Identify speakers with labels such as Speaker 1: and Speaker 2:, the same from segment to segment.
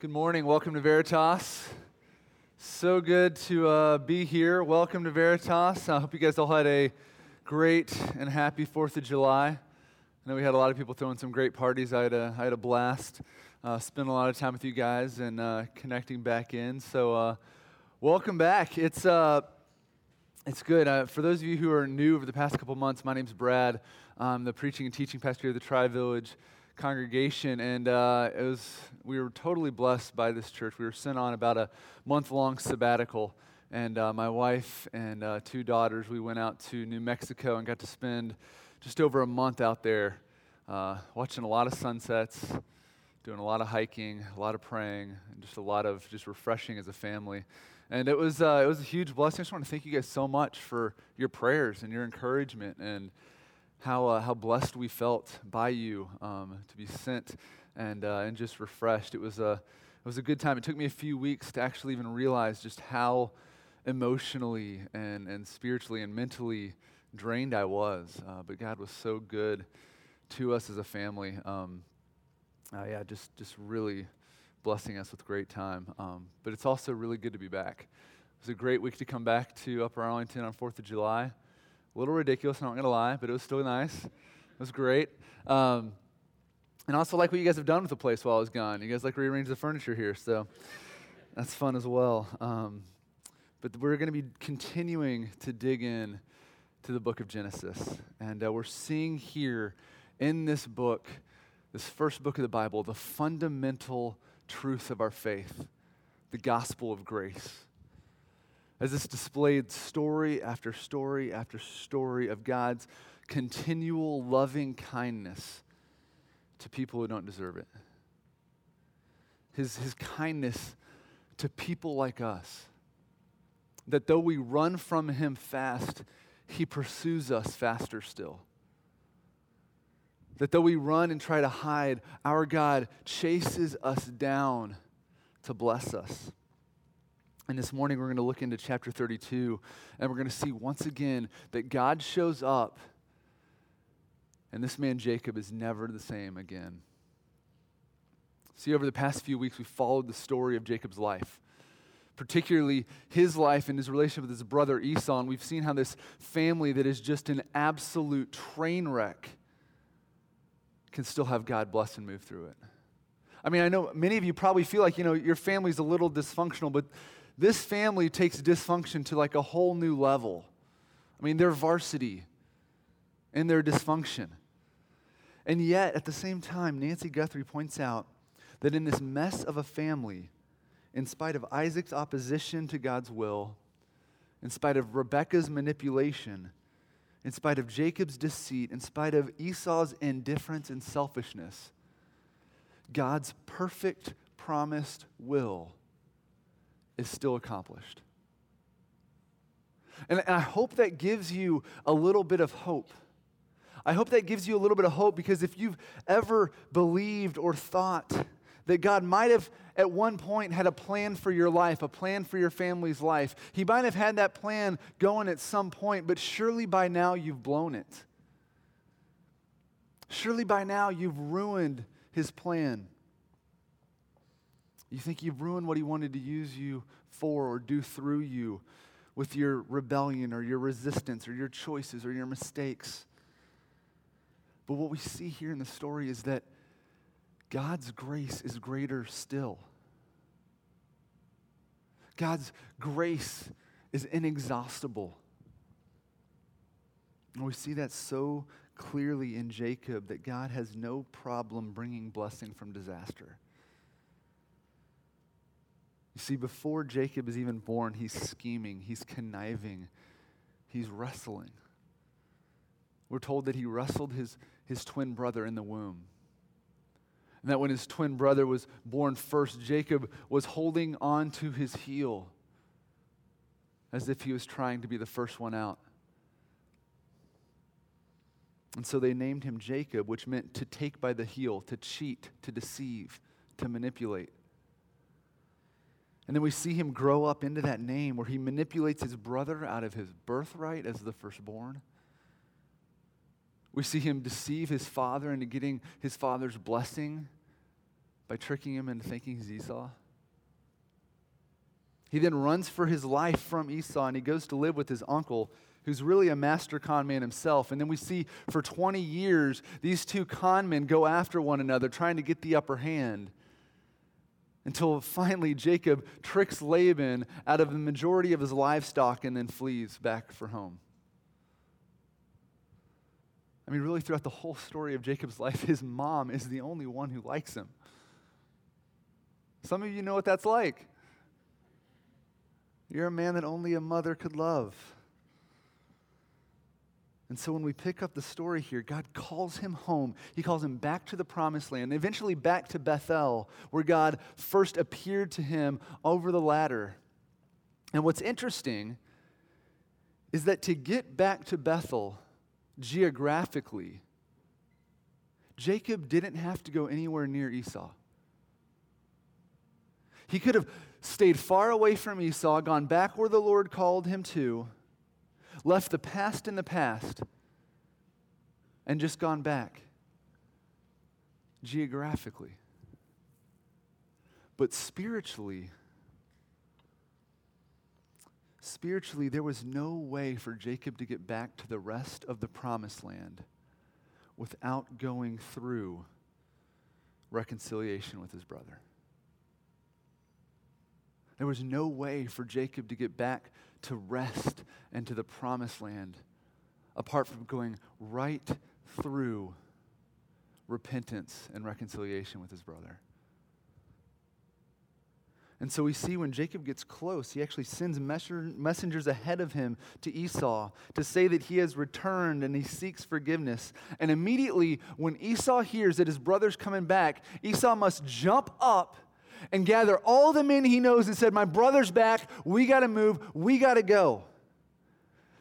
Speaker 1: Good morning. Welcome to Veritas. So good to uh, be here. Welcome to Veritas. I hope you guys all had a great and happy 4th of July. I know we had a lot of people throwing some great parties. I had a, I had a blast. Uh, spent a lot of time with you guys and uh, connecting back in. So, uh, welcome back. It's, uh, it's good. Uh, for those of you who are new over the past couple months, my name's Brad. I'm the preaching and teaching pastor here at the Tri Village congregation, and uh, it was we were totally blessed by this church. We were sent on about a month long sabbatical, and uh, my wife and uh, two daughters we went out to New Mexico and got to spend just over a month out there, uh, watching a lot of sunsets, doing a lot of hiking, a lot of praying, and just a lot of just refreshing as a family. And it was uh, it was a huge blessing. I just want to thank you guys so much for your prayers and your encouragement and how, uh, how blessed we felt by you um, to be sent and, uh, and just refreshed. It was, a, it was a good time. It took me a few weeks to actually even realize just how emotionally and, and spiritually and mentally drained I was. Uh, but God was so good to us as a family. Um, uh, yeah, just, just really blessing us with great time. Um, but it's also really good to be back. It was a great week to come back to Upper Arlington on 4th of July. A little ridiculous, I'm not going to lie, but it was still nice. It was great. Um, and also like what you guys have done with the place while I was gone. You guys like rearrange the furniture here, so that's fun as well. Um, but we're going to be continuing to dig in to the book of Genesis. And uh, we're seeing here in this book, this first book of the Bible, the fundamental truth of our faith, the gospel of grace as this displayed story after story after story of God's continual loving kindness to people who don't deserve it. His, his kindness to people like us. That though we run from Him fast, He pursues us faster still. That though we run and try to hide, our God chases us down to bless us. And this morning we're going to look into chapter 32 and we're going to see once again that God shows up and this man Jacob is never the same again. See, over the past few weeks, we followed the story of Jacob's life, particularly his life and his relationship with his brother Esau. And we've seen how this family that is just an absolute train wreck can still have God bless and move through it. I mean, I know many of you probably feel like, you know, your family's a little dysfunctional, but this family takes dysfunction to like a whole new level. I mean, they're varsity in their dysfunction. And yet, at the same time, Nancy Guthrie points out that in this mess of a family, in spite of Isaac's opposition to God's will, in spite of Rebekah's manipulation, in spite of Jacob's deceit, in spite of Esau's indifference and selfishness, God's perfect promised will is still accomplished. And, and I hope that gives you a little bit of hope. I hope that gives you a little bit of hope because if you've ever believed or thought that God might have at one point had a plan for your life, a plan for your family's life, He might have had that plan going at some point, but surely by now you've blown it. Surely by now you've ruined His plan. You think you've ruined what He wanted to use you for or do through you with your rebellion or your resistance or your choices or your mistakes. But what we see here in the story is that God's grace is greater still. God's grace is inexhaustible. And we see that so clearly in Jacob that God has no problem bringing blessing from disaster. You see, before Jacob is even born, he's scheming, he's conniving, he's wrestling. We're told that he wrestled his, his twin brother in the womb. And that when his twin brother was born first, Jacob was holding on to his heel as if he was trying to be the first one out. And so they named him Jacob, which meant to take by the heel, to cheat, to deceive, to manipulate. And then we see him grow up into that name where he manipulates his brother out of his birthright as the firstborn. We see him deceive his father into getting his father's blessing by tricking him into thinking he's Esau. He then runs for his life from Esau and he goes to live with his uncle, who's really a master con man himself. And then we see for 20 years, these two con men go after one another, trying to get the upper hand. Until finally Jacob tricks Laban out of the majority of his livestock and then flees back for home. I mean, really, throughout the whole story of Jacob's life, his mom is the only one who likes him. Some of you know what that's like. You're a man that only a mother could love. And so when we pick up the story here, God calls him home. He calls him back to the promised land, eventually back to Bethel, where God first appeared to him over the ladder. And what's interesting is that to get back to Bethel geographically, Jacob didn't have to go anywhere near Esau. He could have stayed far away from Esau, gone back where the Lord called him to, left the past in the past, and just gone back geographically. But spiritually, spiritually, there was no way for Jacob to get back to the rest of the promised land without going through reconciliation with his brother. There was no way for Jacob to get back to rest and to the promised land apart from going right through repentance and reconciliation with his brother. And so we see when Jacob gets close, he actually sends messengers ahead of him to Esau to say that he has returned and he seeks forgiveness. And immediately, when Esau hears that his brother's coming back, Esau must jump up and gather all the men he knows and said, My brother's back. We got to move. We got to go.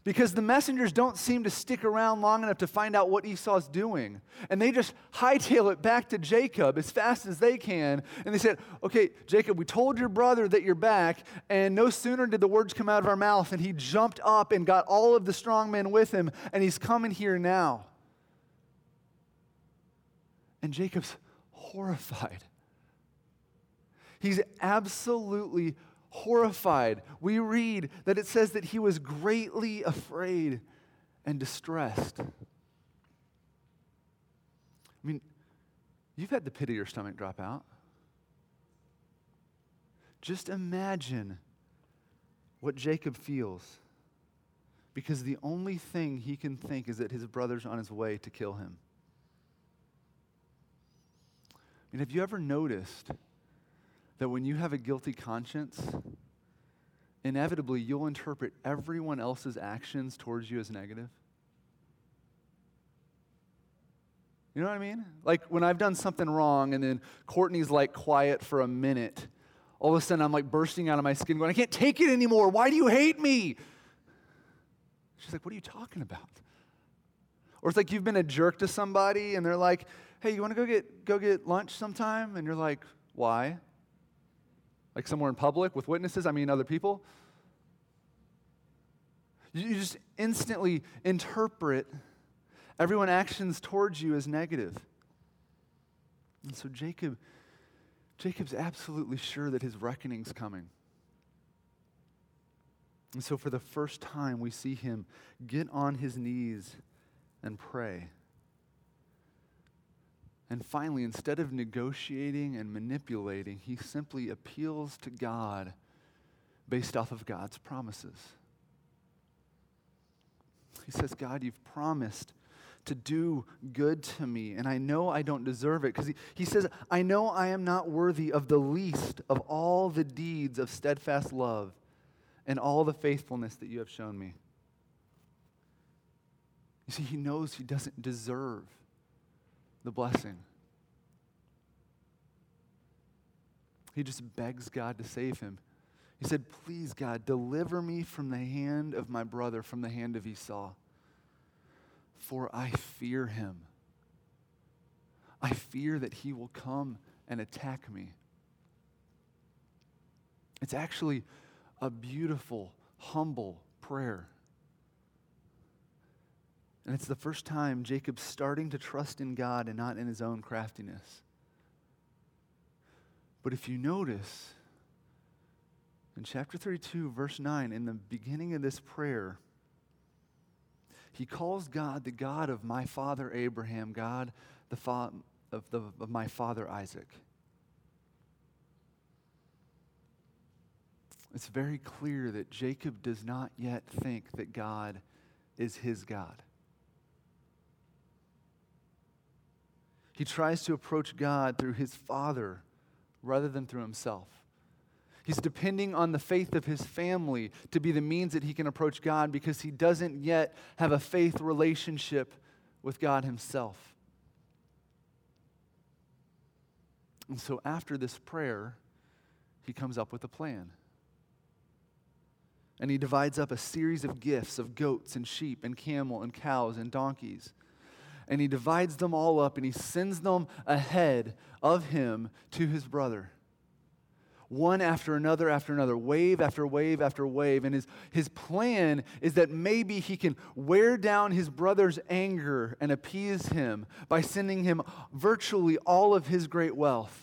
Speaker 1: Because the messengers don't seem to stick around long enough to find out what Esau's doing. And they just hightail it back to Jacob as fast as they can. And they said, Okay, Jacob, we told your brother that you're back. And no sooner did the words come out of our mouth, and he jumped up and got all of the strong men with him, and he's coming here now. And Jacob's horrified. He's absolutely horrified. We read that it says that he was greatly afraid and distressed. I mean, you've had the pit of your stomach drop out. Just imagine what Jacob feels because the only thing he can think is that his brother's on his way to kill him. I mean, have you ever noticed that when you have a guilty conscience, inevitably you'll interpret everyone else's actions towards you as negative? You know what I mean? Like when I've done something wrong and then Courtney's like quiet for a minute, all of a sudden I'm like bursting out of my skin going, I can't take it anymore. Why do you hate me? She's like, What are you talking about? Or it's like you've been a jerk to somebody and they're like, Hey, you want to go get go get lunch sometime? And you're like, Why? Like somewhere in public with witnesses, I mean other people. You just instantly interpret everyone's actions towards you as negative. And so Jacob, Jacob's absolutely sure that his reckoning's coming. And so for the first time, we see him get on his knees and pray. And finally, instead of negotiating and manipulating, he simply appeals to God based off of God's promises. He says, God, you've promised to do good to me, and I know I don't deserve it. Because he, he says, I know I am not worthy of the least of all the deeds of steadfast love and all the faithfulness that you have shown me. You see, he knows he doesn't deserve the blessing. He just begs God to save him. He said, Please, God, deliver me from the hand of my brother, from the hand of Esau, for I fear him. I fear that he will come and attack me. It's actually a beautiful, humble prayer. And it's the first time Jacob's starting to trust in God and not in his own craftiness. But if you notice, in chapter 32, verse 9, in the beginning of this prayer, he calls God the God of my father Abraham, God the fa- of, the, of my father Isaac. It's very clear that Jacob does not yet think that God is his God. He tries to approach God through his father rather than through himself. He's depending on the faith of his family to be the means that he can approach God because he doesn't yet have a faith relationship with God himself. And so after this prayer, he comes up with a plan. And he divides up a series of gifts of goats and sheep and camel and cows and donkeys. And he divides them all up and he sends them ahead of him to his brother one after another after another, wave after wave after wave. And his, his plan is that maybe he can wear down his brother's anger and appease him by sending him virtually all of his great wealth.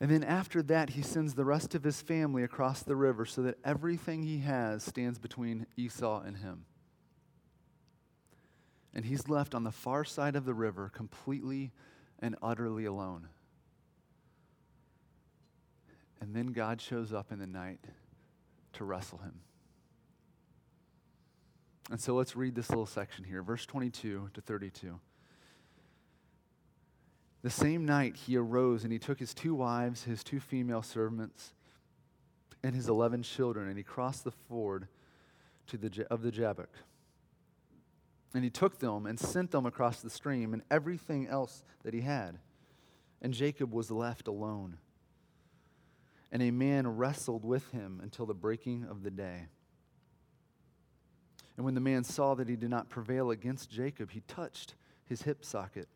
Speaker 1: And then after that, he sends the rest of his family across the river so that everything he has stands between Esau and him. And he's left on the far side of the river completely and utterly alone. And then God shows up in the night to wrestle him. And so let's read this little section here, verse 22 to 32. The same night he arose and he took his two wives, his two female servants, and his eleven children, and he crossed the ford to the, of the Jabbok. And he took them and sent them across the stream and everything else that he had. And Jacob was left alone. And a man wrestled with him until the breaking of the day. And when the man saw that he did not prevail against Jacob, he touched his hip socket.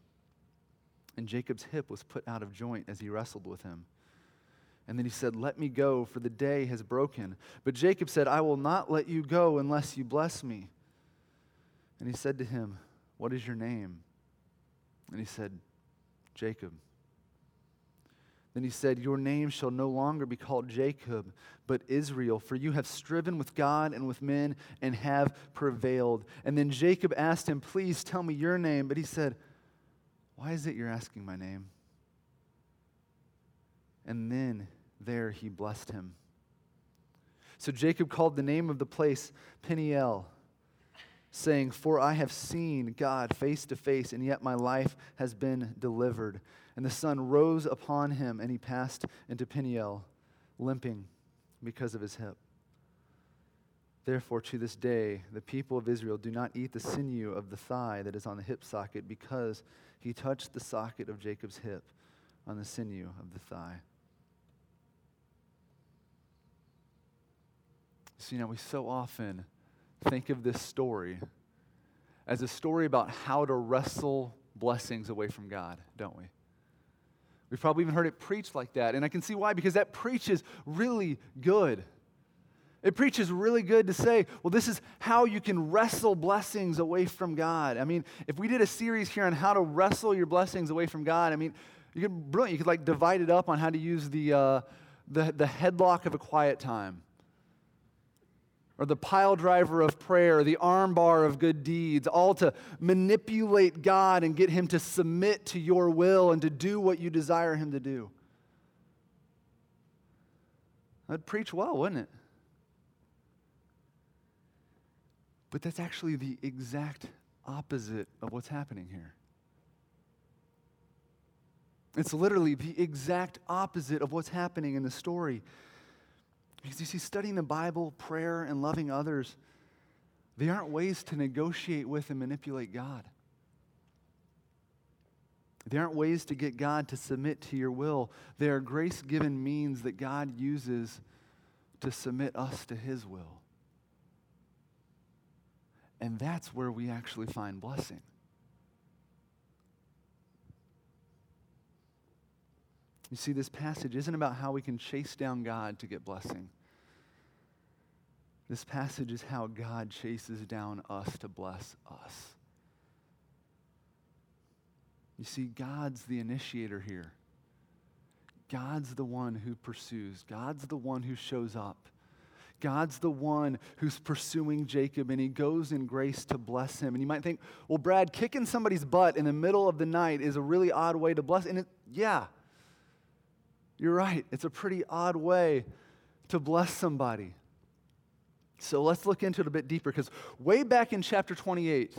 Speaker 1: And Jacob's hip was put out of joint as he wrestled with him. And then he said, Let me go, for the day has broken. But Jacob said, I will not let you go unless you bless me. And he said to him, What is your name? And he said, Jacob. Then he said, Your name shall no longer be called Jacob, but Israel, for you have striven with God and with men and have prevailed. And then Jacob asked him, Please tell me your name. But he said, Why is it you're asking my name? And then there he blessed him. So Jacob called the name of the place Peniel saying, For I have seen God face to face, and yet my life has been delivered. And the sun rose upon him, and he passed into Peniel, limping because of his hip. Therefore, to this day, the people of Israel do not eat the sinew of the thigh that is on the hip socket, because he touched the socket of Jacob's hip on the sinew of the thigh. See, now we so often think of this story as a story about how to wrestle blessings away from God, don't we? We've probably even heard it preached like that. And I can see why, because that preaches really good. It preaches really good to say, well, this is how you can wrestle blessings away from God. I mean, if we did a series here on how to wrestle your blessings away from God, I mean, you could brilliant. You could like divide it up on how to use the, uh, the, the headlock of a quiet time or the pile driver of prayer, the armbar of good deeds, all to manipulate God and get him to submit to your will and to do what you desire him to do. That'd preach well, wouldn't it? But that's actually the exact opposite of what's happening here. It's literally the exact opposite of what's happening in the story. Because you see, studying the Bible, prayer, and loving others, they aren't ways to negotiate with and manipulate God. They aren't ways to get God to submit to your will. They are grace given means that God uses to submit us to His will. And that's where we actually find blessing. You see, this passage isn't about how we can chase down God to get blessing. This passage is how God chases down us to bless us. You see, God's the initiator here. God's the one who pursues, God's the one who shows up. God's the one who's pursuing Jacob, and he goes in grace to bless him. And you might think, well, Brad, kicking somebody's butt in the middle of the night is a really odd way to bless. And it, yeah, you're right. It's a pretty odd way to bless somebody. So let's look into it a bit deeper because way back in chapter 28,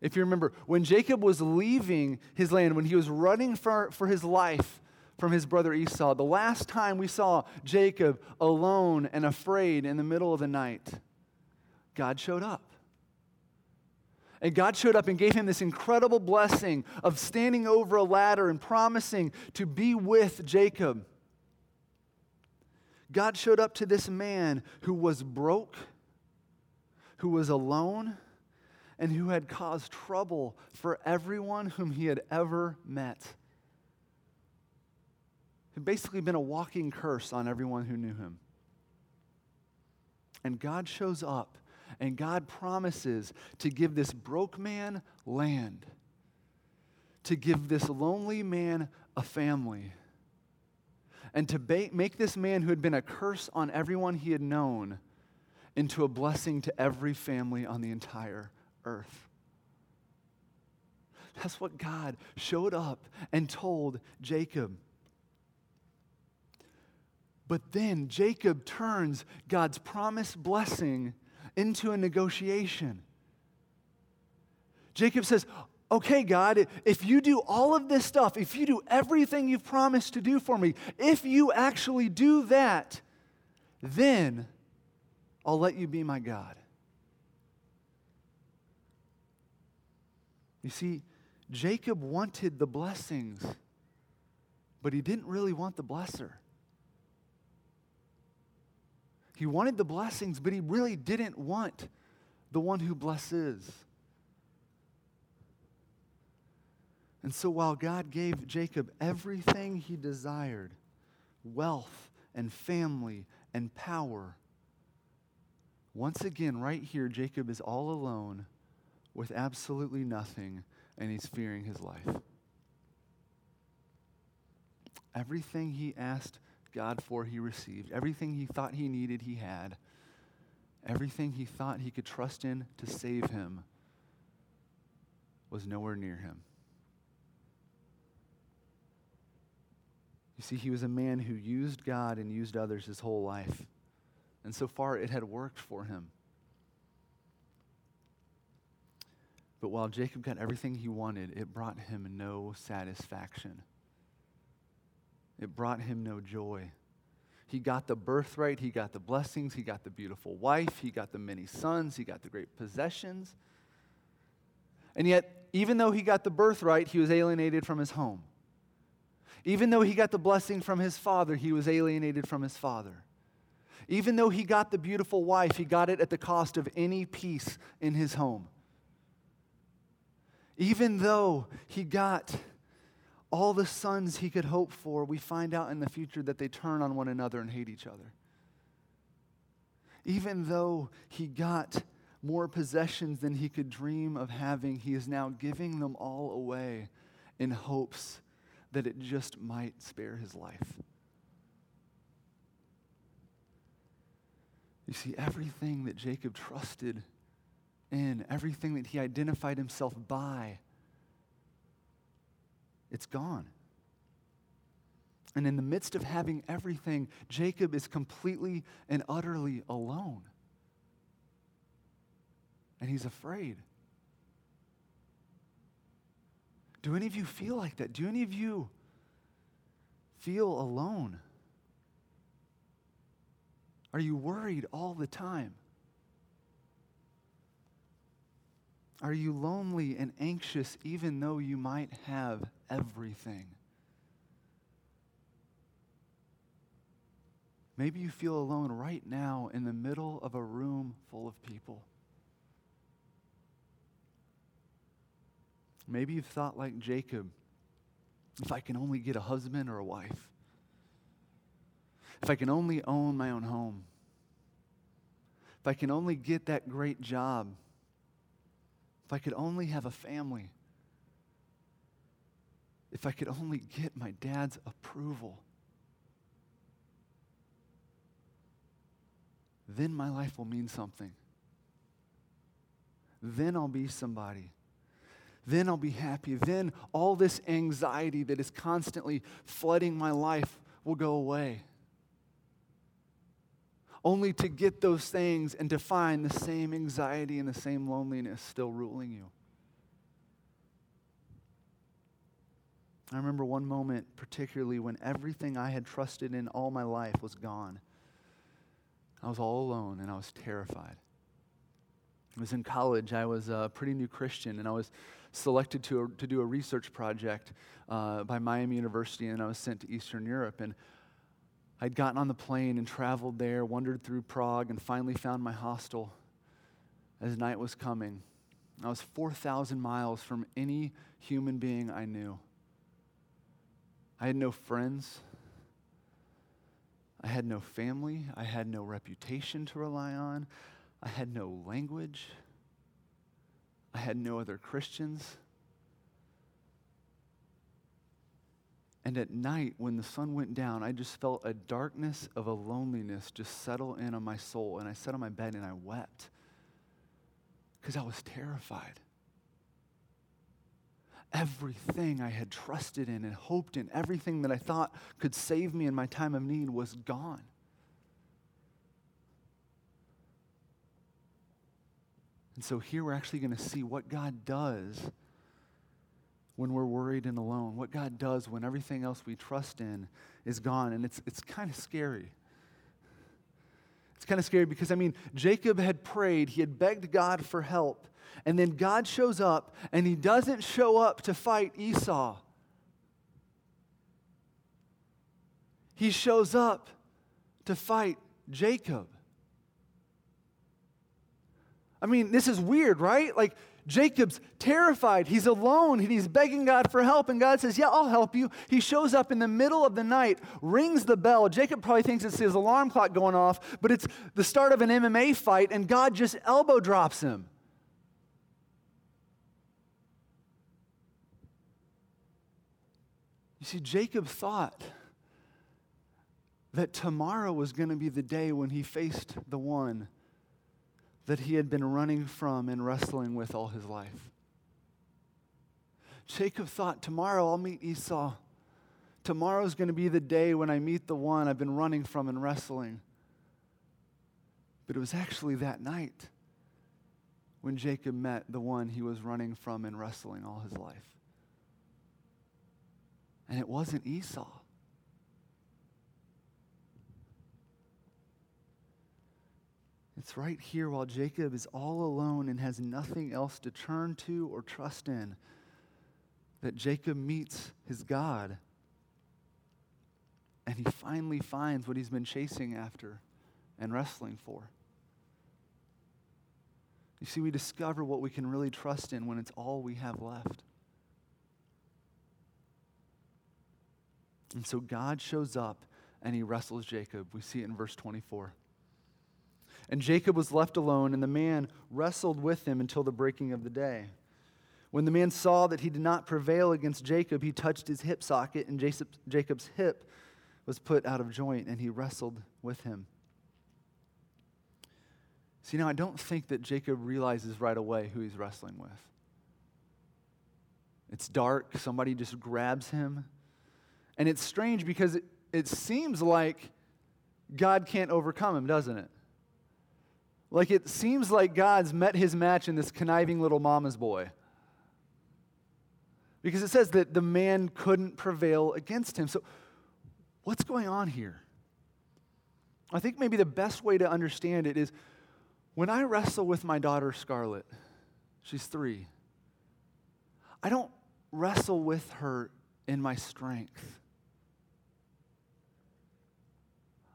Speaker 1: if you remember, when Jacob was leaving his land, when he was running for, for his life from his brother Esau, the last time we saw Jacob alone and afraid in the middle of the night, God showed up. And God showed up and gave him this incredible blessing of standing over a ladder and promising to be with Jacob. God showed up to this man who was broke, who was alone, and who had caused trouble for everyone whom he had ever met. Had basically been a walking curse on everyone who knew him. And God shows up and God promises to give this broke man land, to give this lonely man a family, and to ba- make this man who had been a curse on everyone he had known into a blessing to every family on the entire earth. That's what God showed up and told Jacob. But then Jacob turns God's promised blessing into a negotiation. Jacob says, Okay, God, if you do all of this stuff, if you do everything you've promised to do for me, if you actually do that, then I'll let you be my God. You see, Jacob wanted the blessings, but he didn't really want the blesser. He wanted the blessings, but he really didn't want the one who blesses. And so while God gave Jacob everything he desired wealth and family and power once again, right here, Jacob is all alone with absolutely nothing, and he's fearing his life. Everything he asked God for, he received. Everything he thought he needed, he had. Everything he thought he could trust in to save him was nowhere near him. You see, he was a man who used God and used others his whole life. And so far, it had worked for him. But while Jacob got everything he wanted, it brought him no satisfaction. It brought him no joy. He got the birthright, he got the blessings, he got the beautiful wife, he got the many sons, he got the great possessions. And yet, even though he got the birthright, he was alienated from his home. Even though he got the blessing from his father, he was alienated from his father. Even though he got the beautiful wife, he got it at the cost of any peace in his home. Even though he got all the sons he could hope for, we find out in the future that they turn on one another and hate each other. Even though he got more possessions than he could dream of having, he is now giving them all away in hopes that it just might spare his life. You see, everything that Jacob trusted in, everything that he identified himself by, it's gone. And in the midst of having everything, Jacob is completely and utterly alone. And he's afraid. Do any of you feel like that? Do any of you feel alone? Are you worried all the time? Are you lonely and anxious even though you might have everything? Maybe you feel alone right now in the middle of a room full of people. Maybe you've thought like Jacob if I can only get a husband or a wife. If I can only own my own home, if I can only get that great job, if I could only have a family. If I could only get my dad's approval, then my life will mean something. Then I'll be somebody. Then I'll be happy. Then all this anxiety that is constantly flooding my life will go away. Only to get those things and to find the same anxiety and the same loneliness still ruling you. I remember one moment, particularly when everything I had trusted in all my life was gone. I was all alone and I was terrified. I was in college. I was a pretty new Christian and I was selected to, to do a research project uh, by Miami University and I was sent to Eastern Europe. And I'd gotten on the plane and traveled there, wandered through Prague, and finally found my hostel as night was coming. I was 4,000 miles from any human being I knew. I had no friends. I had no family. I had no reputation to rely on. I had no language. I had no other Christians. And at night, when the sun went down, I just felt a darkness of a loneliness just settle in on my soul. And I sat on my bed and I wept because I was terrified everything I had trusted in and hoped in, everything that I thought could save me in my time of need was gone. And so here we're actually going to see what God does when we're worried and alone, what God does when everything else we trust in is gone. And it's, it's kind of scary. It's kind of scary because, I mean, Jacob had prayed, he had begged God for help, and then God shows up, and he doesn't show up to fight Esau. He shows up to fight Jacob. I mean, this is weird, right? Like, Jacob's terrified. He's alone and he's begging God for help. And God says, Yeah, I'll help you. He shows up in the middle of the night, rings the bell. Jacob probably thinks it's his alarm clock going off, but it's the start of an MMA fight, and God just elbow drops him. You see, Jacob thought that tomorrow was going to be the day when he faced the one that he had been running from and wrestling with all his life. Jacob thought, tomorrow I'll meet Esau. Tomorrow's going to be the day when I meet the one I've been running from and wrestling. But it was actually that night when Jacob met the one he was running from and wrestling all his life. And it wasn't Esau. It's right here while Jacob is all alone and has nothing else to turn to or trust in that Jacob meets his God. And he finally finds what he's been chasing after and wrestling for. You see, we discover what we can really trust in when it's all we have left. And so God shows up and he wrestles Jacob. We see it in verse 24. And Jacob was left alone, and the man wrestled with him until the breaking of the day. When the man saw that he did not prevail against Jacob, he touched his hip socket, and Jacob's hip was put out of joint, and he wrestled with him. See, now I don't think that Jacob realizes right away who he's wrestling with. It's dark, somebody just grabs him and it's strange because it, it seems like God can't overcome him, doesn't it? Like it seems like God's met his match in this conniving little mama's boy. Because it says that the man couldn't prevail against him. So, what's going on here? I think maybe the best way to understand it is when I wrestle with my daughter Scarlett, she's three, I don't wrestle with her in my strength.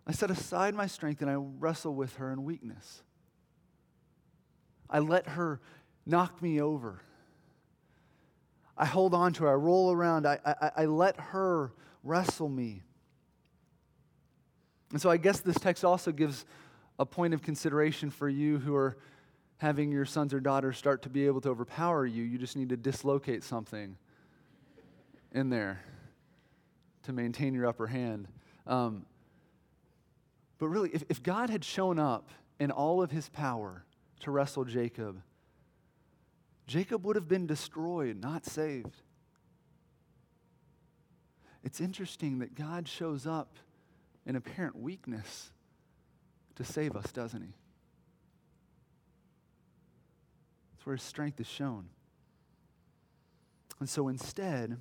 Speaker 1: I set aside my strength and I wrestle with her in weakness. I let her knock me over. I hold on to her. I roll around. I, I, I let her wrestle me. And so I guess this text also gives a point of consideration for you who are having your sons or daughters start to be able to overpower you. You just need to dislocate something in there to maintain your upper hand. Um, but really, if, if God had shown up in all of his power to wrestle Jacob, Jacob would have been destroyed, not saved. It's interesting that God shows up in apparent weakness to save us, doesn't he? It's where his strength is shown. And so instead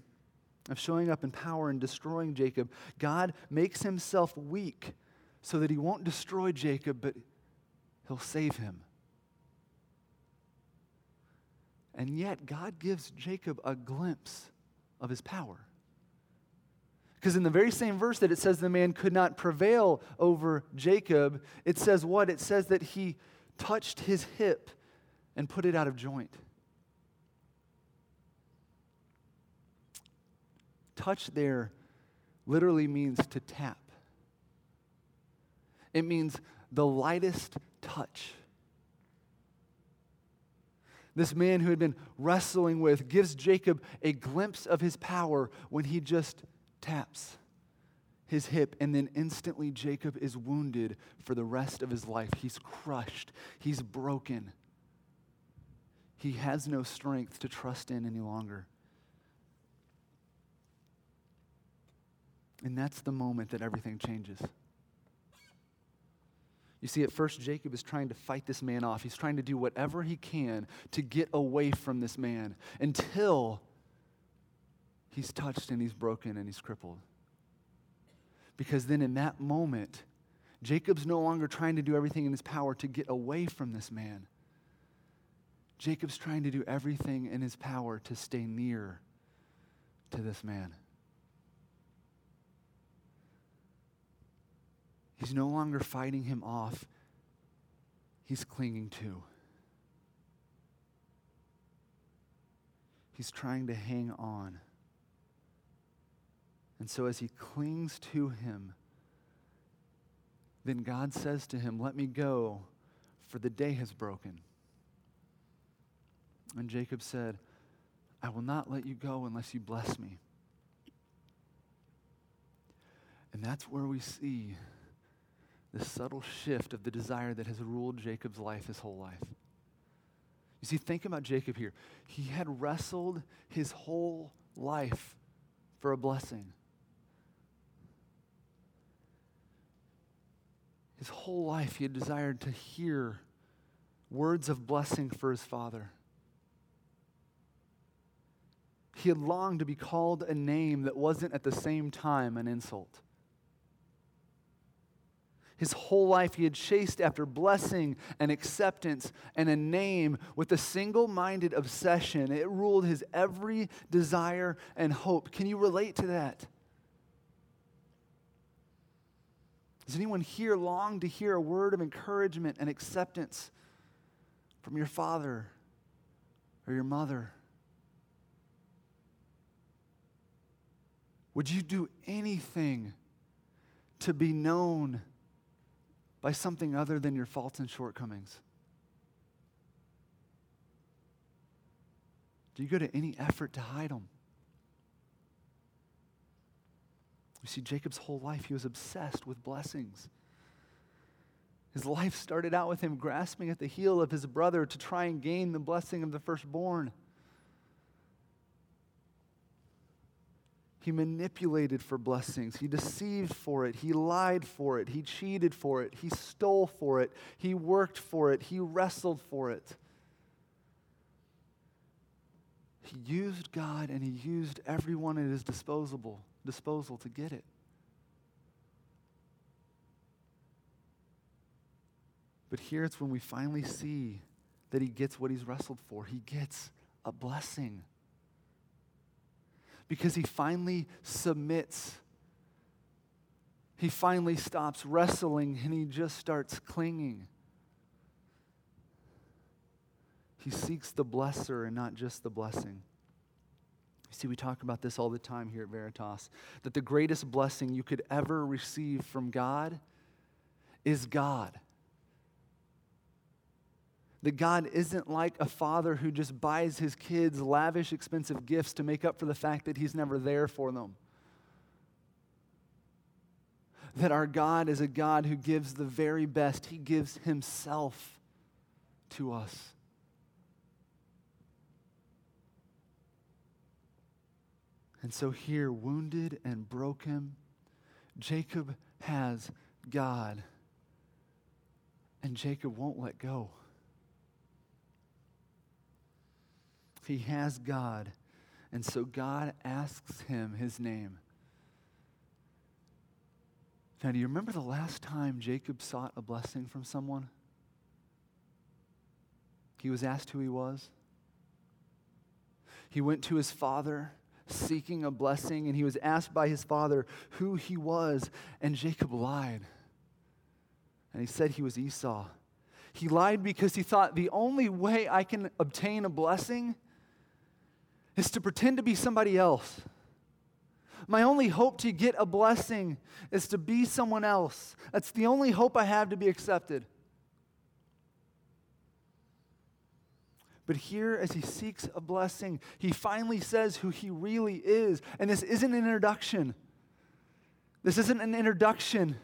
Speaker 1: of showing up in power and destroying Jacob, God makes himself weak so that he won't destroy Jacob, but he'll save him. And yet, God gives Jacob a glimpse of his power. Because in the very same verse that it says the man could not prevail over Jacob, it says what? It says that he touched his hip and put it out of joint. Touch there literally means to tap, it means the lightest touch. This man who had been wrestling with gives Jacob a glimpse of his power when he just taps his hip, and then instantly Jacob is wounded for the rest of his life. He's crushed, he's broken. He has no strength to trust in any longer. And that's the moment that everything changes. You see, at first, Jacob is trying to fight this man off. He's trying to do whatever he can to get away from this man until he's touched and he's broken and he's crippled. Because then, in that moment, Jacob's no longer trying to do everything in his power to get away from this man. Jacob's trying to do everything in his power to stay near to this man. He's no longer fighting him off, he's clinging to. He's trying to hang on. And so, as he clings to him, then God says to him, Let me go, for the day has broken. And Jacob said, I will not let you go unless you bless me. And that's where we see the subtle shift of the desire that has ruled Jacob's life his whole life. You see, think about Jacob here. He had wrestled his whole life for a blessing. His whole life, he had desired to hear words of blessing for his father. He had longed to be called a name that wasn't at the same time an insult. His whole life, he had chased after blessing and acceptance and a name with a single minded obsession. It ruled his every desire and hope. Can you relate to that? Does anyone here long to hear a word of encouragement and acceptance from your father or your mother? Would you do anything to be known by something other than your faults and shortcomings? Do you go to any effort to hide them? You see, Jacob's whole life, he was obsessed with blessings. His life started out with him grasping at the heel of his brother to try and gain the blessing of the firstborn. He manipulated for blessings. He deceived for it. He lied for it. He cheated for it. He stole for it. He worked for it. He wrestled for it. He used God and he used everyone at his disposable disposal to get it. But here it's when we finally see that he gets what he's wrestled for. He gets a blessing. Because he finally submits. He finally stops wrestling and he just starts clinging. He seeks the blesser and not just the blessing. You see, we talk about this all the time here at Veritas that the greatest blessing you could ever receive from God is God. That God isn't like a father who just buys his kids lavish, expensive gifts to make up for the fact that he's never there for them. That our God is a God who gives the very best, he gives himself to us. And so, here, wounded and broken, Jacob has God. And Jacob won't let go. He has God. And so God asks him his name. Now, do you remember the last time Jacob sought a blessing from someone? He was asked who he was. He went to his father seeking a blessing, and he was asked by his father who he was, and Jacob lied. And he said he was Esau. He lied because he thought the only way I can obtain a blessing is to pretend to be somebody else. My only hope to get a blessing is to be someone else. That's the only hope I have to be accepted. But here, as he seeks a blessing, he finally says who he really is. And this isn't an introduction. This isn't an introduction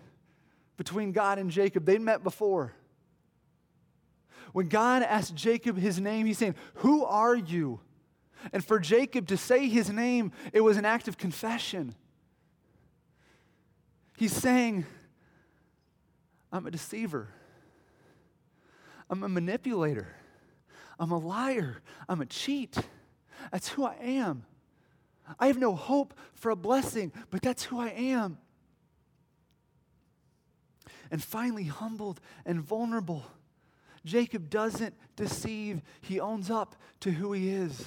Speaker 1: between God and Jacob. They'd met before. When God asked Jacob his name, he's saying, Who are you? And for Jacob to say his name, it was an act of confession. He's saying, I'm a deceiver, I'm a manipulator. I'm a liar. I'm a cheat. That's who I am. I have no hope for a blessing, but that's who I am. And finally, humbled and vulnerable, Jacob doesn't deceive, he owns up to who he is.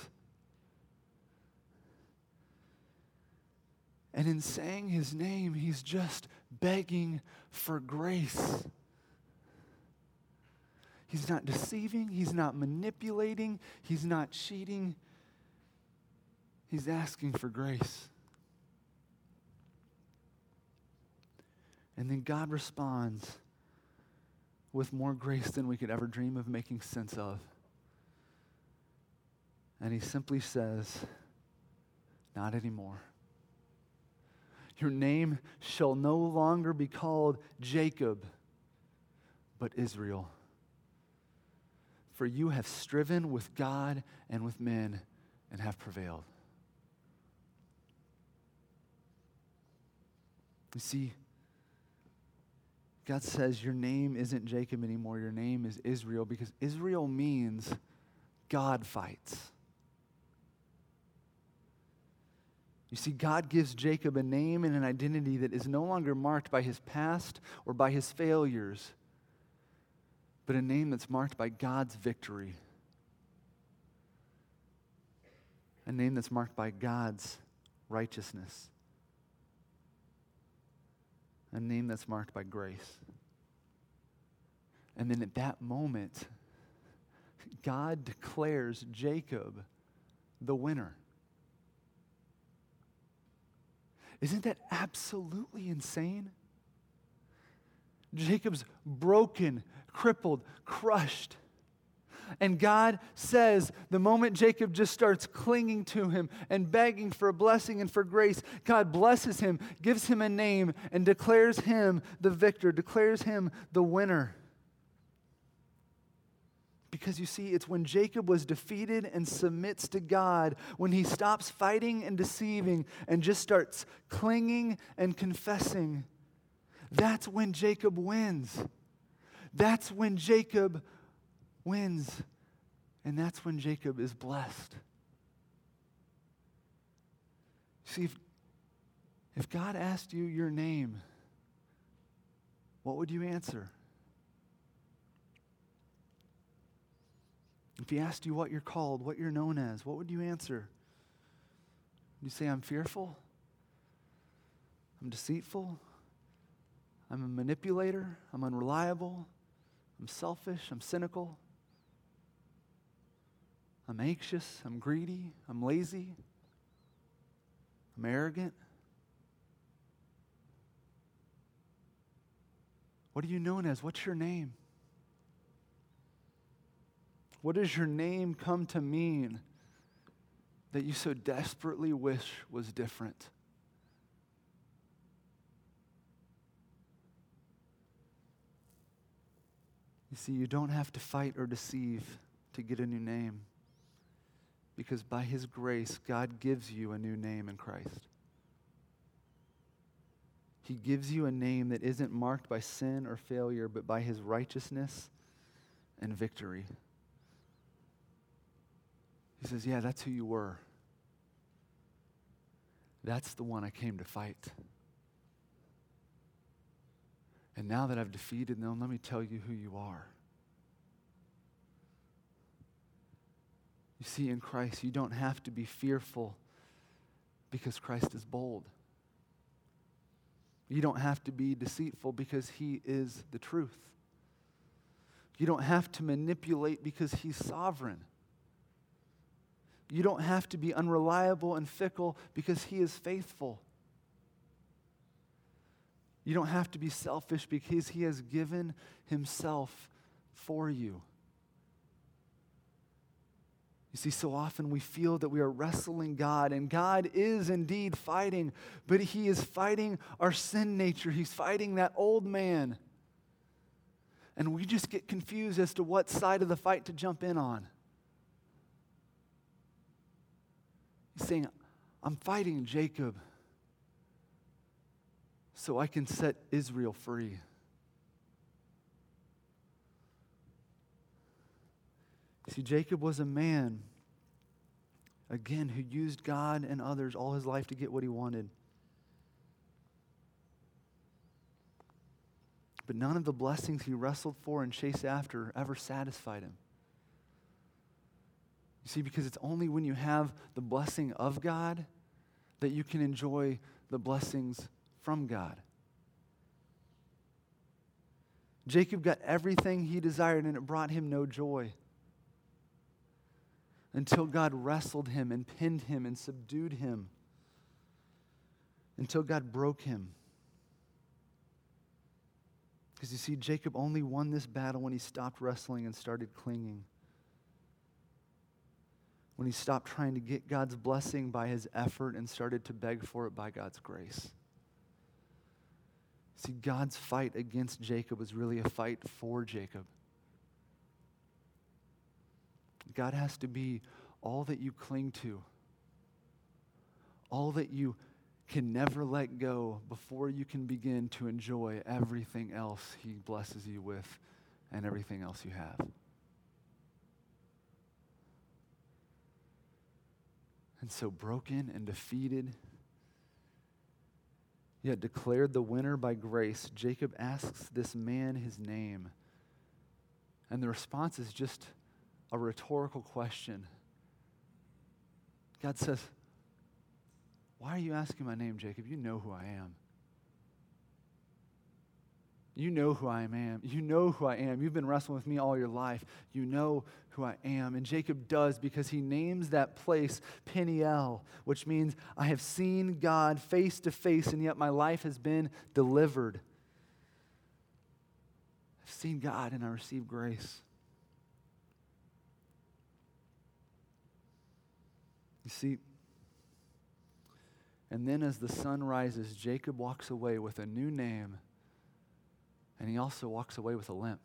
Speaker 1: And in saying his name, he's just begging for grace. He's not deceiving, he's not manipulating, he's not cheating. He's asking for grace. And then God responds with more grace than we could ever dream of making sense of. And he simply says, Not anymore. Your name shall no longer be called Jacob, but Israel for you have striven with God and with men and have prevailed. You see, God says your name isn't Jacob anymore, your name is Israel because Israel means God fights. You see, God gives Jacob a name and an identity that is no longer marked by his past or by his failures but a name that's marked by God's victory. A name that's marked by God's righteousness. A name that's marked by grace. And then at that moment, God declares Jacob the winner. Isn't that absolutely insane? Jacob's broken, crippled, crushed. And God says, the moment Jacob just starts clinging to him and begging for a blessing and for grace, God blesses him, gives him a name, and declares him the victor, declares him the winner. Because you see, it's when Jacob was defeated and submits to God, when he stops fighting and deceiving and just starts clinging and confessing, that's when Jacob wins. That's when Jacob wins. And that's when Jacob is blessed. See, if, if God asked you your name, what would you answer? If he asked you what you're called, what you're known as, what would you answer? Would you say, I'm fearful? I'm deceitful? I'm a manipulator? I'm unreliable? I'm selfish, I'm cynical, I'm anxious, I'm greedy, I'm lazy, I'm arrogant. What are you known as? What's your name? What does your name come to mean that you so desperately wish was different? You see, you don't have to fight or deceive to get a new name because by His grace, God gives you a new name in Christ. He gives you a name that isn't marked by sin or failure, but by His righteousness and victory. He says, Yeah, that's who you were. That's the one I came to fight. And now that I've defeated them, let me tell you who you are. You see, in Christ, you don't have to be fearful because Christ is bold. You don't have to be deceitful because He is the truth. You don't have to manipulate because He's sovereign. You don't have to be unreliable and fickle because He is faithful. You don't have to be selfish because He has given Himself for you. You see, so often we feel that we are wrestling God, and God is indeed fighting, but He is fighting our sin nature. He's fighting that old man. And we just get confused as to what side of the fight to jump in on. He's saying, I'm fighting Jacob so I can set Israel free. See, Jacob was a man, again, who used God and others all his life to get what he wanted. But none of the blessings he wrestled for and chased after ever satisfied him. You see, because it's only when you have the blessing of God that you can enjoy the blessings from God. Jacob got everything he desired, and it brought him no joy until God wrestled him and pinned him and subdued him, until God broke him. Because you see, Jacob only won this battle when he stopped wrestling and started clinging. When he stopped trying to get God's blessing by his effort and started to beg for it by God's grace. See, God's fight against Jacob was really a fight for Jacob. God has to be all that you cling to, all that you can never let go before you can begin to enjoy everything else He blesses you with and everything else you have. And so, broken and defeated, yet declared the winner by grace, Jacob asks this man his name. And the response is just a rhetorical question. God says, Why are you asking my name, Jacob? You know who I am. You know who I am. You know who I am. You've been wrestling with me all your life. You know who I am. And Jacob does because he names that place Peniel, which means I have seen God face to face, and yet my life has been delivered. I've seen God and I receive grace. You see, and then as the sun rises, Jacob walks away with a new name, and he also walks away with a limp.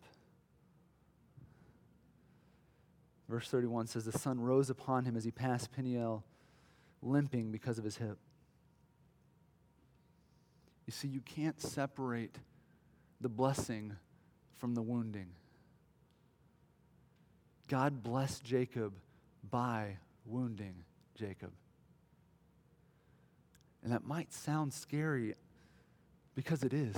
Speaker 1: Verse 31 says, The sun rose upon him as he passed Peniel, limping because of his hip. You see, you can't separate the blessing from the wounding. God blessed Jacob by wounding Jacob. And that might sound scary because it is.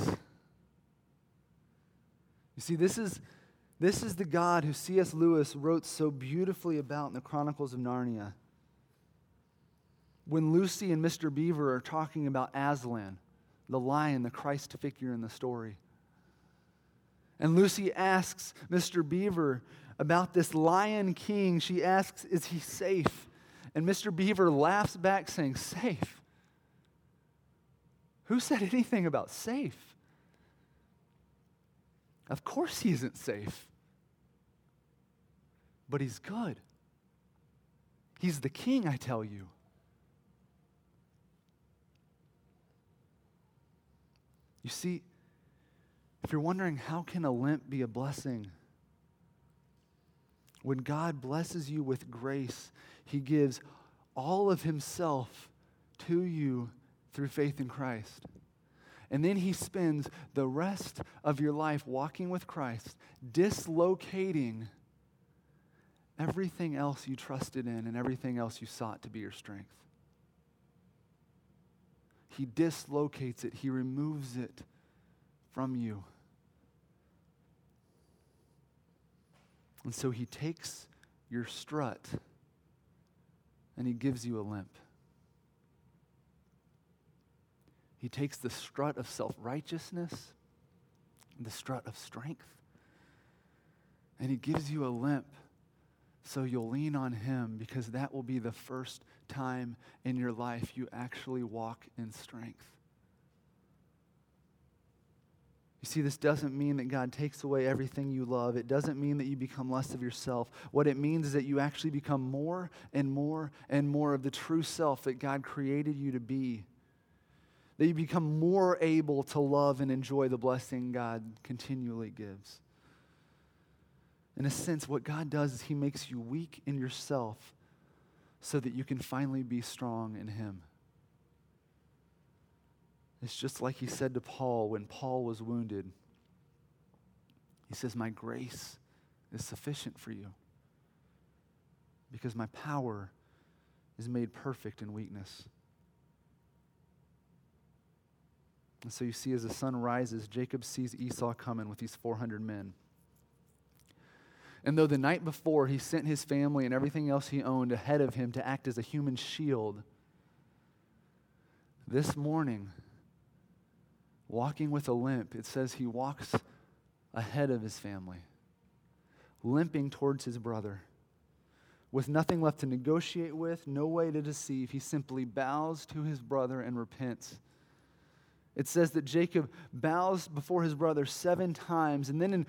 Speaker 1: You see, this is, this is the God who C.S. Lewis wrote so beautifully about in the Chronicles of Narnia. When Lucy and Mr. Beaver are talking about Aslan, the lion, the Christ figure in the story. And Lucy asks Mr. Beaver about this lion king. She asks, Is he safe? And Mr. Beaver laughs back, saying, Safe? Who said anything about safe? Of course he isn't safe. but He's good. He's the king, I tell you. You see, if you're wondering how can a limp be a blessing, when God blesses you with grace, He gives all of Himself to you through faith in Christ. And then He spends the rest of your life walking with Christ, dislocating everything else you trusted in and everything else you sought to be your strength. He dislocates it, He removes it from you. And so he takes your strut and he gives you a limp. He takes the strut of self righteousness, the strut of strength, and he gives you a limp so you'll lean on him because that will be the first time in your life you actually walk in strength. You see, this doesn't mean that God takes away everything you love. It doesn't mean that you become less of yourself. What it means is that you actually become more and more and more of the true self that God created you to be. That you become more able to love and enjoy the blessing God continually gives. In a sense, what God does is He makes you weak in yourself so that you can finally be strong in Him. It's just like he said to Paul when Paul was wounded. He says, My grace is sufficient for you because my power is made perfect in weakness. And so you see, as the sun rises, Jacob sees Esau coming with these 400 men. And though the night before he sent his family and everything else he owned ahead of him to act as a human shield, this morning, walking with a limp, it says he walks ahead of his family, limping towards his brother. With nothing left to negotiate with, no way to deceive, he simply bows to his brother and repents. It says that Jacob bows before his brother seven times. And then in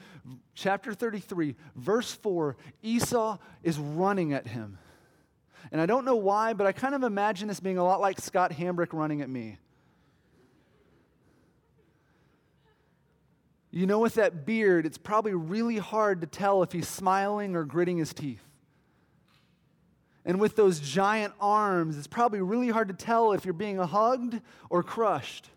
Speaker 1: chapter 33, verse 4, Esau is running at him. And I don't know why, but I kind of imagine this being a lot like Scott Hambrick running at me. You know, with that beard, it's probably really hard to tell if he's smiling or gritting his teeth. And with those giant arms, it's probably really hard to tell if you're being hugged or crushed.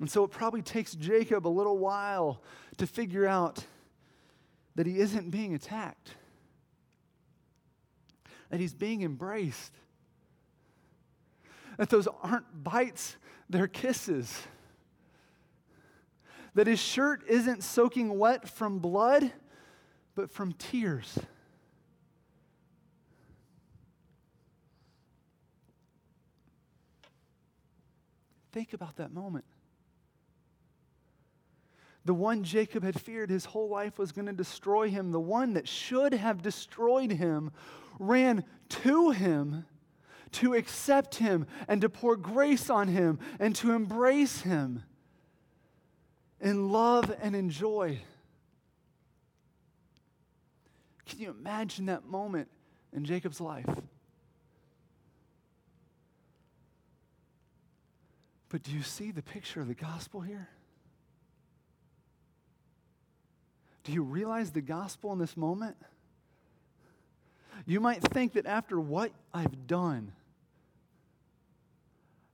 Speaker 1: And so it probably takes Jacob a little while to figure out that he isn't being attacked, that he's being embraced, that those aren't bites, they're kisses that his shirt isn't soaking wet from blood, but from tears. Think about that moment. The one Jacob had feared his whole life was going to destroy him, the one that should have destroyed him, ran to him to accept him and to pour grace on him and to embrace him in love and in joy. Can you imagine that moment in Jacob's life? But do you see the picture of the gospel here? Do you realize the gospel in this moment? You might think that after what I've done,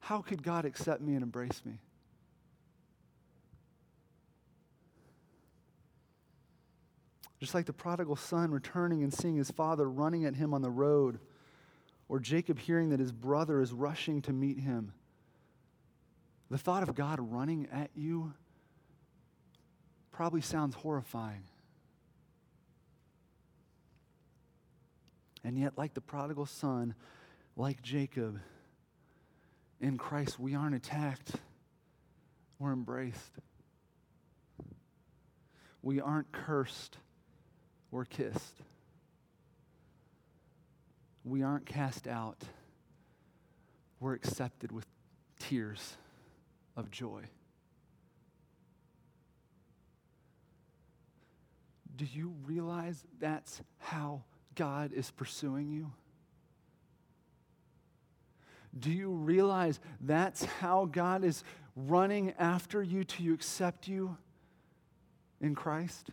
Speaker 1: how could God accept me and embrace me? Just like the prodigal son returning and seeing his father running at him on the road, or Jacob hearing that his brother is rushing to meet him. The thought of God running at you probably sounds horrifying. And yet, like the prodigal son, like Jacob, in Christ, we aren't attacked, we're embraced. We aren't cursed, we're kissed. We aren't cast out, we're accepted with tears of joy. Do you realize that's how God is pursuing you? Do you realize that's how God is running after you to accept you in Christ?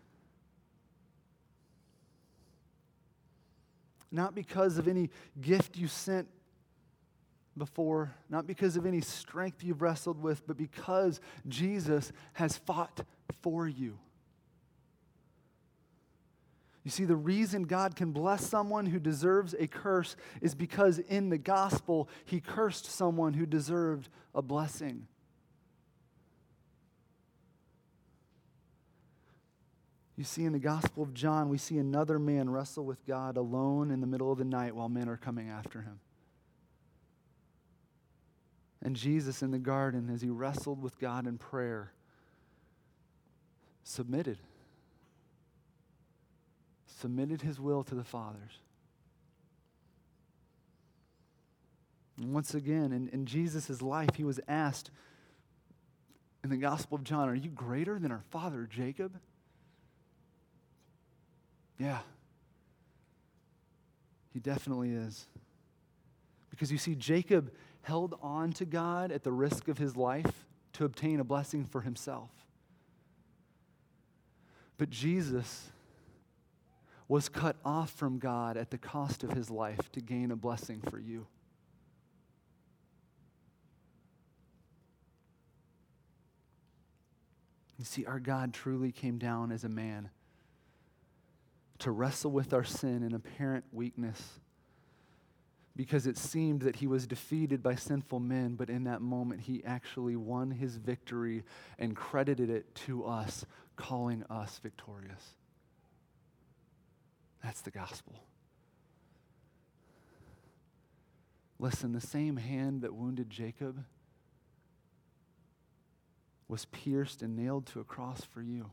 Speaker 1: Not because of any gift you sent before, not because of any strength you've wrestled with, but because Jesus has fought for you. You see, the reason God can bless someone who deserves a curse is because in the gospel, he cursed someone who deserved a blessing. You see, in the Gospel of John, we see another man wrestle with God alone in the middle of the night while men are coming after him. And Jesus in the garden, as he wrestled with God in prayer, submitted submitted his will to the Father's. And once again, in, in Jesus' life, he was asked in the Gospel of John, Are you greater than our father Jacob? Yeah. He definitely is. Because you see, Jacob held on to God at the risk of his life to obtain a blessing for himself. But Jesus was cut off from God at the cost of his life to gain a blessing for you. You see, our God truly came down as a man to wrestle with our sin and apparent weakness because it seemed that he was defeated by sinful men, but in that moment he actually won his victory and credited it to us, calling us victorious. That's the gospel. Listen, the same hand that wounded Jacob was pierced and nailed to a cross for you.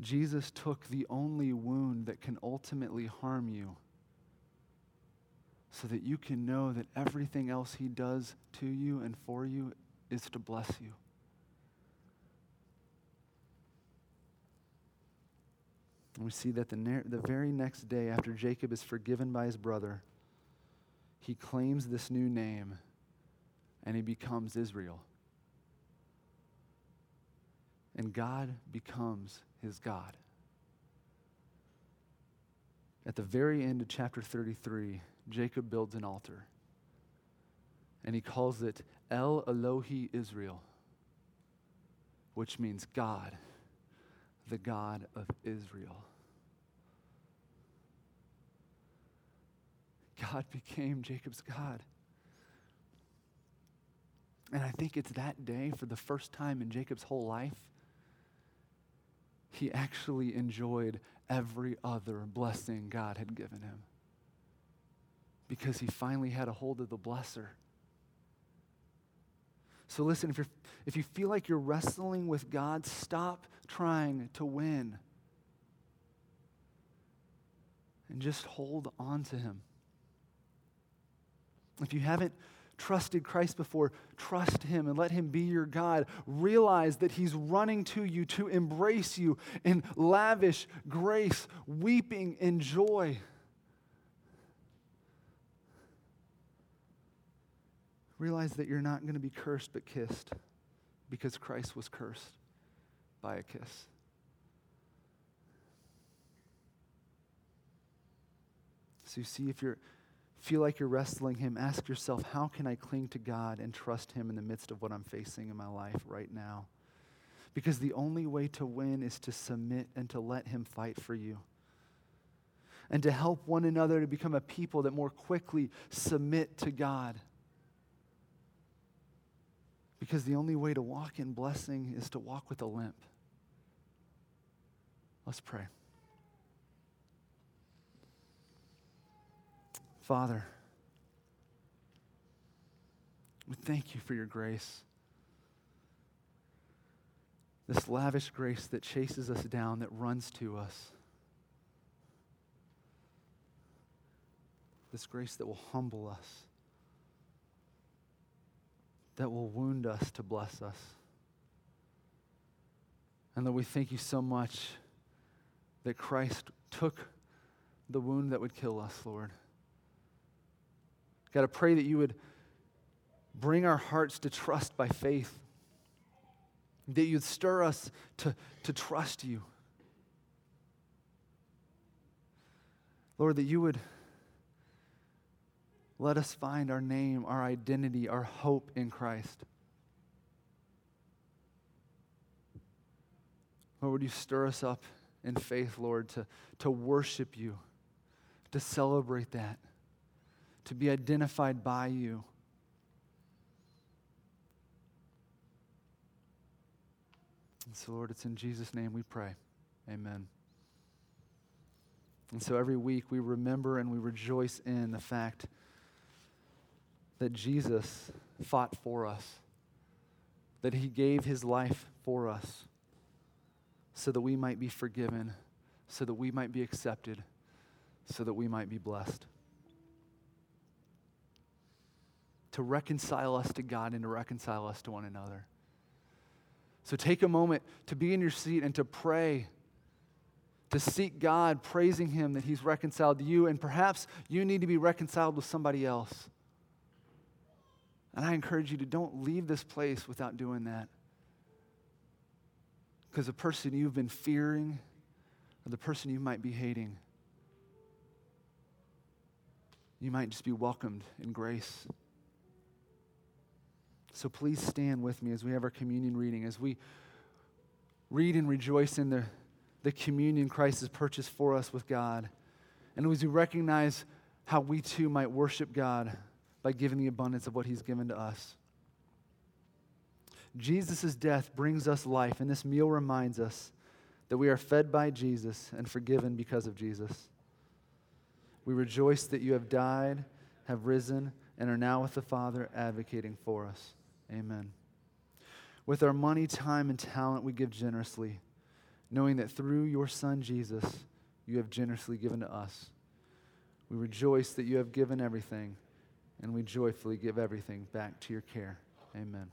Speaker 1: Jesus took the only wound that can ultimately harm you so that you can know that everything else he does to you and for you is to bless you. And we see that the, the very next day, after Jacob is forgiven by his brother, he claims this new name and he becomes Israel. And God becomes his God. At the very end of chapter 33, Jacob builds an altar. And he calls it El Elohi Israel, which means God the God of Israel. God became Jacob's God. And I think it's that day, for the first time in Jacob's whole life, he actually enjoyed every other blessing God had given him. Because he finally had a hold of the blesser. So listen, if, you're, if you feel like you're wrestling with God, stop trying to win. And just hold on to Him. If you haven't trusted Christ before, trust Him and let Him be your God. Realize that He's running to you to embrace you in lavish grace, weeping in joy. Realize that you're not going to be cursed but kissed because Christ was cursed by a kiss. So you see, if you feel like you're wrestling him, ask yourself, how can I cling to God and trust him in the midst of what I'm facing in my life right now? Because the only way to win is to submit and to let him fight for you. And to help one another to become a people that more quickly submit to God. Because the only way to walk in blessing is to walk with a limp. Let's pray. Father, we thank you for your grace. This lavish grace that chases us down, that runs to us. This grace that will humble us that will wound us to bless us. And Lord, we thank you so much that Christ took the wound that would kill us, Lord. God, I pray that you would bring our hearts to trust by faith, that you'd stir us to, to trust you. Lord, that you would let us find our name, our identity, our hope in Christ. Lord, would you stir us up in faith, Lord, to, to worship you, to celebrate that, to be identified by you. And so, Lord, it's in Jesus' name we pray. Amen. And so every week we remember and we rejoice in the fact that Jesus fought for us, that he gave his life for us so that we might be forgiven, so that we might be accepted, so that we might be blessed. To reconcile us to God and to reconcile us to one another. So take a moment to be in your seat and to pray, to seek God, praising Him that He's reconciled to you, and perhaps you need to be reconciled with somebody else. And I encourage you to don't leave this place without doing that. Because the person you've been fearing or the person you might be hating, you might just be welcomed in grace. So please stand with me as we have our communion reading, as we read and rejoice in the, the communion Christ has purchased for us with God. And as we recognize how we too might worship God by giving the abundance of what he's given to us. Jesus' death brings us life, and this meal reminds us that we are fed by Jesus and forgiven because of Jesus. We rejoice that you have died, have risen, and are now with the Father advocating for us. Amen. With our money, time, and talent, we give generously, knowing that through your Son Jesus, you have generously given to us. We rejoice that you have given everything and we joyfully give everything back to your care. Amen.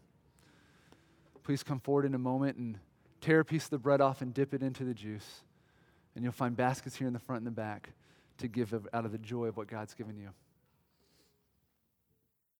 Speaker 1: Please come forward in a moment and tear a piece of the bread off and dip it into the juice. And you'll find baskets here in the front and the back to give out of the joy of what God's given you.